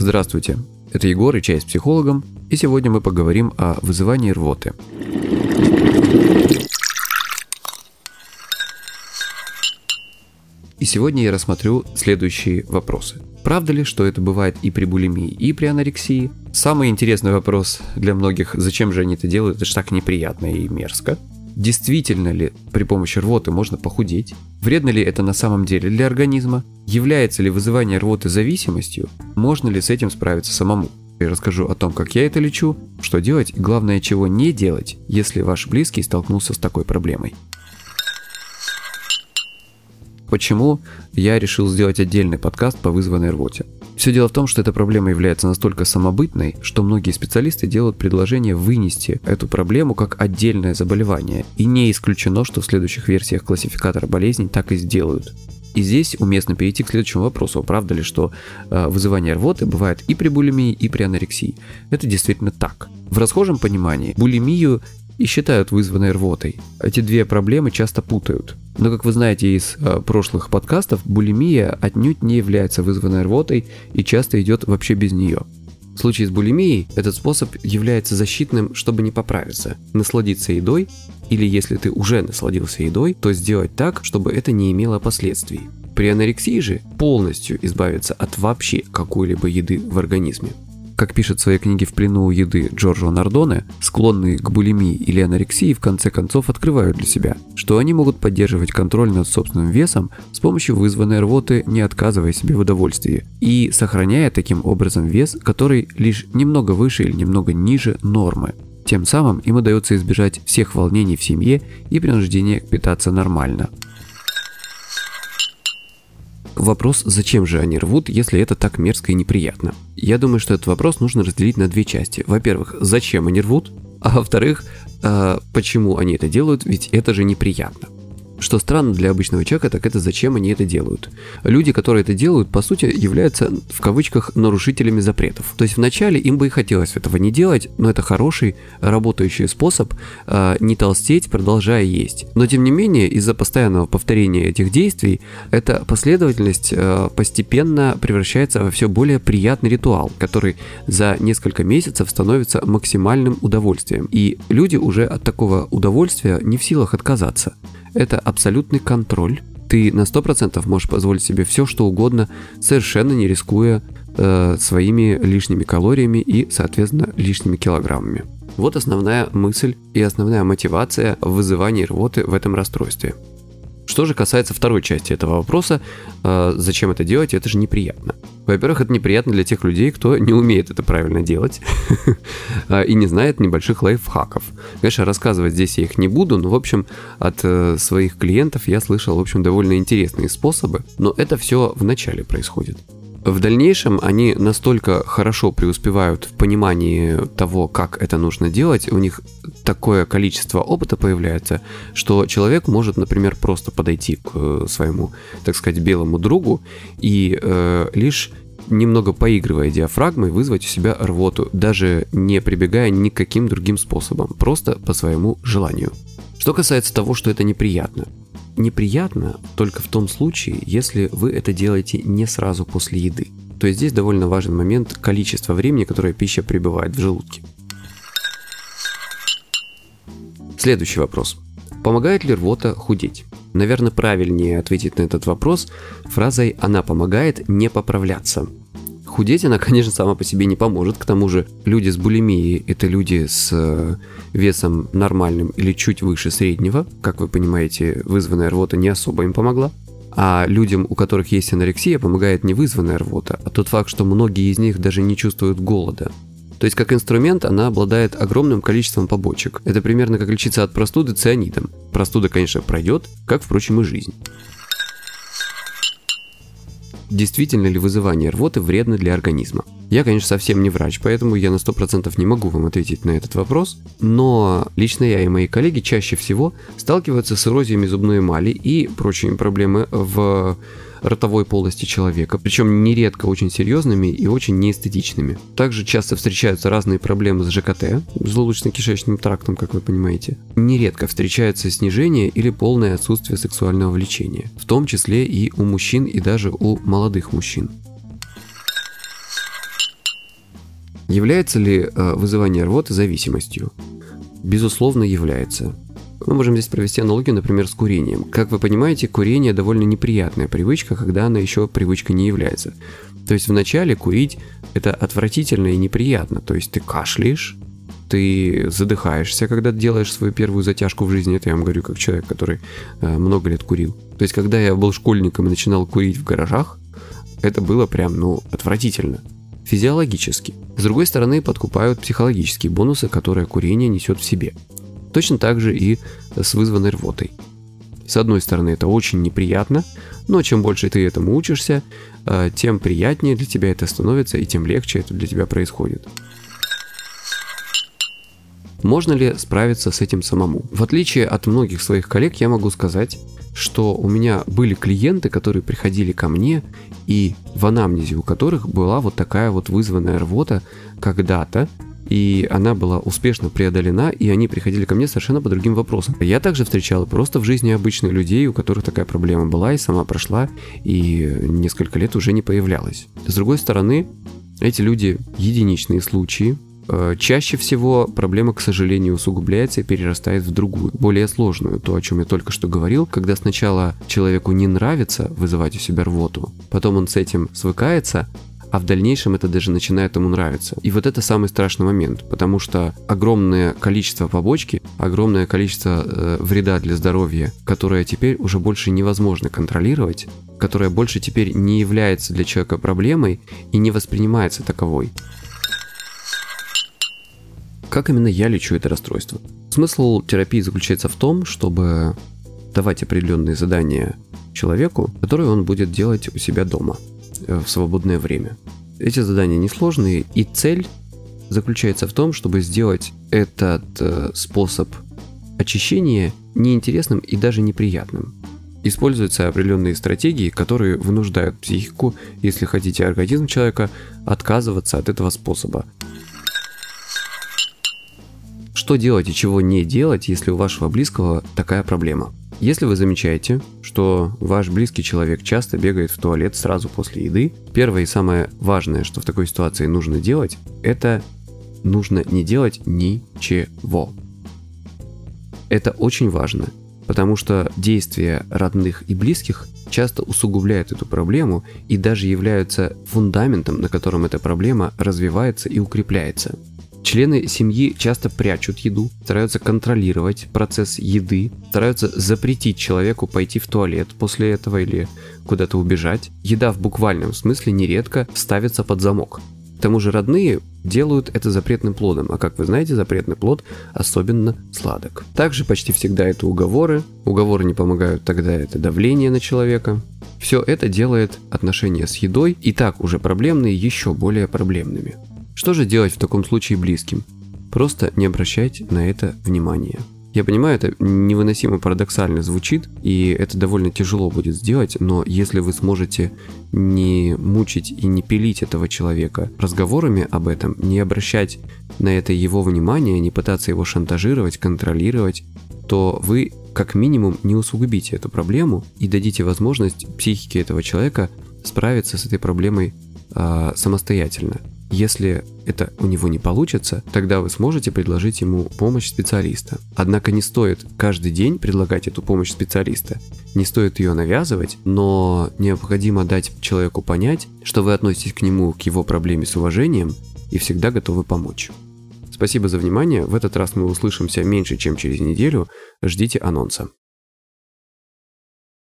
Здравствуйте, это Егор и чай с психологом, и сегодня мы поговорим о вызывании рвоты. И сегодня я рассмотрю следующие вопросы. Правда ли, что это бывает и при булимии, и при анорексии? Самый интересный вопрос для многих, зачем же они это делают, это же так неприятно и мерзко. Действительно ли при помощи рвоты можно похудеть? Вредно ли это на самом деле для организма? Является ли вызывание рвоты зависимостью? Можно ли с этим справиться самому? Я расскажу о том, как я это лечу, что делать и главное, чего не делать, если ваш близкий столкнулся с такой проблемой. Почему я решил сделать отдельный подкаст по вызванной рвоте? Все дело в том, что эта проблема является настолько самобытной, что многие специалисты делают предложение вынести эту проблему как отдельное заболевание. И не исключено, что в следующих версиях классификатора болезней так и сделают. И здесь уместно перейти к следующему вопросу. Правда ли, что э, вызывание рвоты бывает и при булимии, и при анорексии? Это действительно так. В расхожем понимании булимию и считают вызванной рвотой. Эти две проблемы часто путают. Но, как вы знаете из э, прошлых подкастов, булимия отнюдь не является вызванной рвотой и часто идет вообще без нее. В случае с булимией этот способ является защитным, чтобы не поправиться, насладиться едой, или если ты уже насладился едой, то сделать так, чтобы это не имело последствий. При анорексии же полностью избавиться от вообще какой-либо еды в организме. Как пишет в своей книге «В плену у еды» Джорджо Нардоне, склонные к булимии или анорексии в конце концов открывают для себя, что они могут поддерживать контроль над собственным весом с помощью вызванной рвоты, не отказывая себе в удовольствии, и сохраняя таким образом вес, который лишь немного выше или немного ниже нормы. Тем самым им удается избежать всех волнений в семье и принуждения питаться нормально. Вопрос, зачем же они рвут, если это так мерзко и неприятно? Я думаю, что этот вопрос нужно разделить на две части. Во-первых, зачем они рвут? А во-вторых, э, почему они это делают, ведь это же неприятно. Что странно для обычного человека, так это зачем они это делают. Люди, которые это делают, по сути, являются в кавычках нарушителями запретов. То есть вначале им бы и хотелось этого не делать, но это хороший работающий способ э, не толстеть, продолжая есть. Но тем не менее, из-за постоянного повторения этих действий, эта последовательность э, постепенно превращается во все более приятный ритуал, который за несколько месяцев становится максимальным удовольствием. И люди уже от такого удовольствия не в силах отказаться это абсолютный контроль. Ты на 100% можешь позволить себе все, что угодно, совершенно не рискуя э, своими лишними калориями и, соответственно, лишними килограммами. Вот основная мысль и основная мотивация в вызывании рвоты в этом расстройстве. Что же касается второй части этого вопроса, э, зачем это делать, это же неприятно. Во-первых, это неприятно для тех людей, кто не умеет это правильно делать а, и не знает небольших лайфхаков. Конечно, рассказывать здесь я их не буду, но, в общем, от э, своих клиентов я слышал, в общем, довольно интересные способы, но это все в начале происходит. В дальнейшем они настолько хорошо преуспевают в понимании того, как это нужно делать, у них такое количество опыта появляется, что человек может, например, просто подойти к э, своему, так сказать, белому другу и э, лишь немного поигрывая диафрагмой, вызвать у себя рвоту, даже не прибегая ни к каким другим способам, просто по своему желанию. Что касается того, что это неприятно неприятно только в том случае, если вы это делаете не сразу после еды. То есть здесь довольно важен момент количества времени, которое пища пребывает в желудке. Следующий вопрос. Помогает ли рвота худеть? Наверное, правильнее ответить на этот вопрос фразой «она помогает не поправляться». Худеть она, конечно, сама по себе не поможет. К тому же люди с булимией – это люди с э, весом нормальным или чуть выше среднего. Как вы понимаете, вызванная рвота не особо им помогла. А людям, у которых есть анорексия, помогает не вызванная рвота, а тот факт, что многие из них даже не чувствуют голода. То есть как инструмент она обладает огромным количеством побочек. Это примерно как лечиться от простуды цианидом. Простуда, конечно, пройдет, как, впрочем, и жизнь действительно ли вызывание рвоты вредно для организма. Я, конечно, совсем не врач, поэтому я на 100% не могу вам ответить на этот вопрос, но лично я и мои коллеги чаще всего сталкиваются с эрозиями зубной эмали и прочими проблемами в ротовой полости человека, причем нередко очень серьезными и очень неэстетичными. Также часто встречаются разные проблемы с ЖКТ, желудочно-кишечным трактом, как вы понимаете. Нередко встречается снижение или полное отсутствие сексуального влечения, в том числе и у мужчин и даже у молодых мужчин. Является ли э, вызывание рвоты зависимостью? Безусловно, является. Мы можем здесь провести аналогию, например, с курением. Как вы понимаете, курение довольно неприятная привычка, когда она еще привычкой не является. То есть вначале курить это отвратительно и неприятно. То есть ты кашляешь, ты задыхаешься, когда делаешь свою первую затяжку в жизни. Это я вам говорю как человек, который э, много лет курил. То есть когда я был школьником и начинал курить в гаражах, это было прям, ну, отвратительно. Физиологически. С другой стороны, подкупают психологические бонусы, которые курение несет в себе. Точно так же и с вызванной рвотой. С одной стороны, это очень неприятно, но чем больше ты этому учишься, э, тем приятнее для тебя это становится и тем легче это для тебя происходит. Можно ли справиться с этим самому? В отличие от многих своих коллег, я могу сказать, что у меня были клиенты, которые приходили ко мне, и в анамнезе у которых была вот такая вот вызванная рвота когда-то, и она была успешно преодолена, и они приходили ко мне совершенно по другим вопросам. Я также встречал просто в жизни обычных людей, у которых такая проблема была и сама прошла, и несколько лет уже не появлялась. С другой стороны, эти люди единичные случаи, Э, чаще всего проблема, к сожалению, усугубляется и перерастает в другую, более сложную, то, о чем я только что говорил, когда сначала человеку не нравится вызывать у себя рвоту, потом он с этим свыкается, а в дальнейшем это даже начинает ему нравиться. И вот это самый страшный момент, потому что огромное количество побочки, огромное количество э, вреда для здоровья, которое теперь уже больше невозможно контролировать, которое больше теперь не является для человека проблемой и не воспринимается таковой. Как именно я лечу это расстройство? Смысл терапии заключается в том, чтобы давать определенные задания человеку, которые он будет делать у себя дома в свободное время. Эти задания несложные, и цель заключается в том, чтобы сделать этот э, способ очищения неинтересным и даже неприятным. Используются определенные стратегии, которые вынуждают психику, если хотите организм человека, отказываться от этого способа. Что делать и чего не делать, если у вашего близкого такая проблема? Если вы замечаете, что ваш близкий человек часто бегает в туалет сразу после еды, первое и самое важное, что в такой ситуации нужно делать, это нужно не делать ничего. Это очень важно, потому что действия родных и близких часто усугубляют эту проблему и даже являются фундаментом, на котором эта проблема развивается и укрепляется. Члены семьи часто прячут еду, стараются контролировать процесс еды, стараются запретить человеку пойти в туалет после этого или куда-то убежать. Еда в буквальном смысле нередко ставится под замок. К тому же родные делают это запретным плодом, а как вы знаете, запретный плод особенно сладок. Также почти всегда это уговоры, уговоры не помогают, тогда это давление на человека. Все это делает отношения с едой и так уже проблемные еще более проблемными. Что же делать в таком случае близким? Просто не обращайте на это внимания. Я понимаю, это невыносимо парадоксально звучит, и это довольно тяжело будет сделать, но если вы сможете не мучить и не пилить этого человека разговорами об этом, не обращать на это его внимание, не пытаться его шантажировать, контролировать, то вы как минимум не усугубите эту проблему и дадите возможность психике этого человека справиться с этой проблемой э, самостоятельно. Если это у него не получится, тогда вы сможете предложить ему помощь специалиста. Однако не стоит каждый день предлагать эту помощь специалиста. Не стоит ее навязывать, но необходимо дать человеку понять, что вы относитесь к нему, к его проблеме с уважением и всегда готовы помочь. Спасибо за внимание. В этот раз мы услышимся меньше, чем через неделю. Ждите анонса.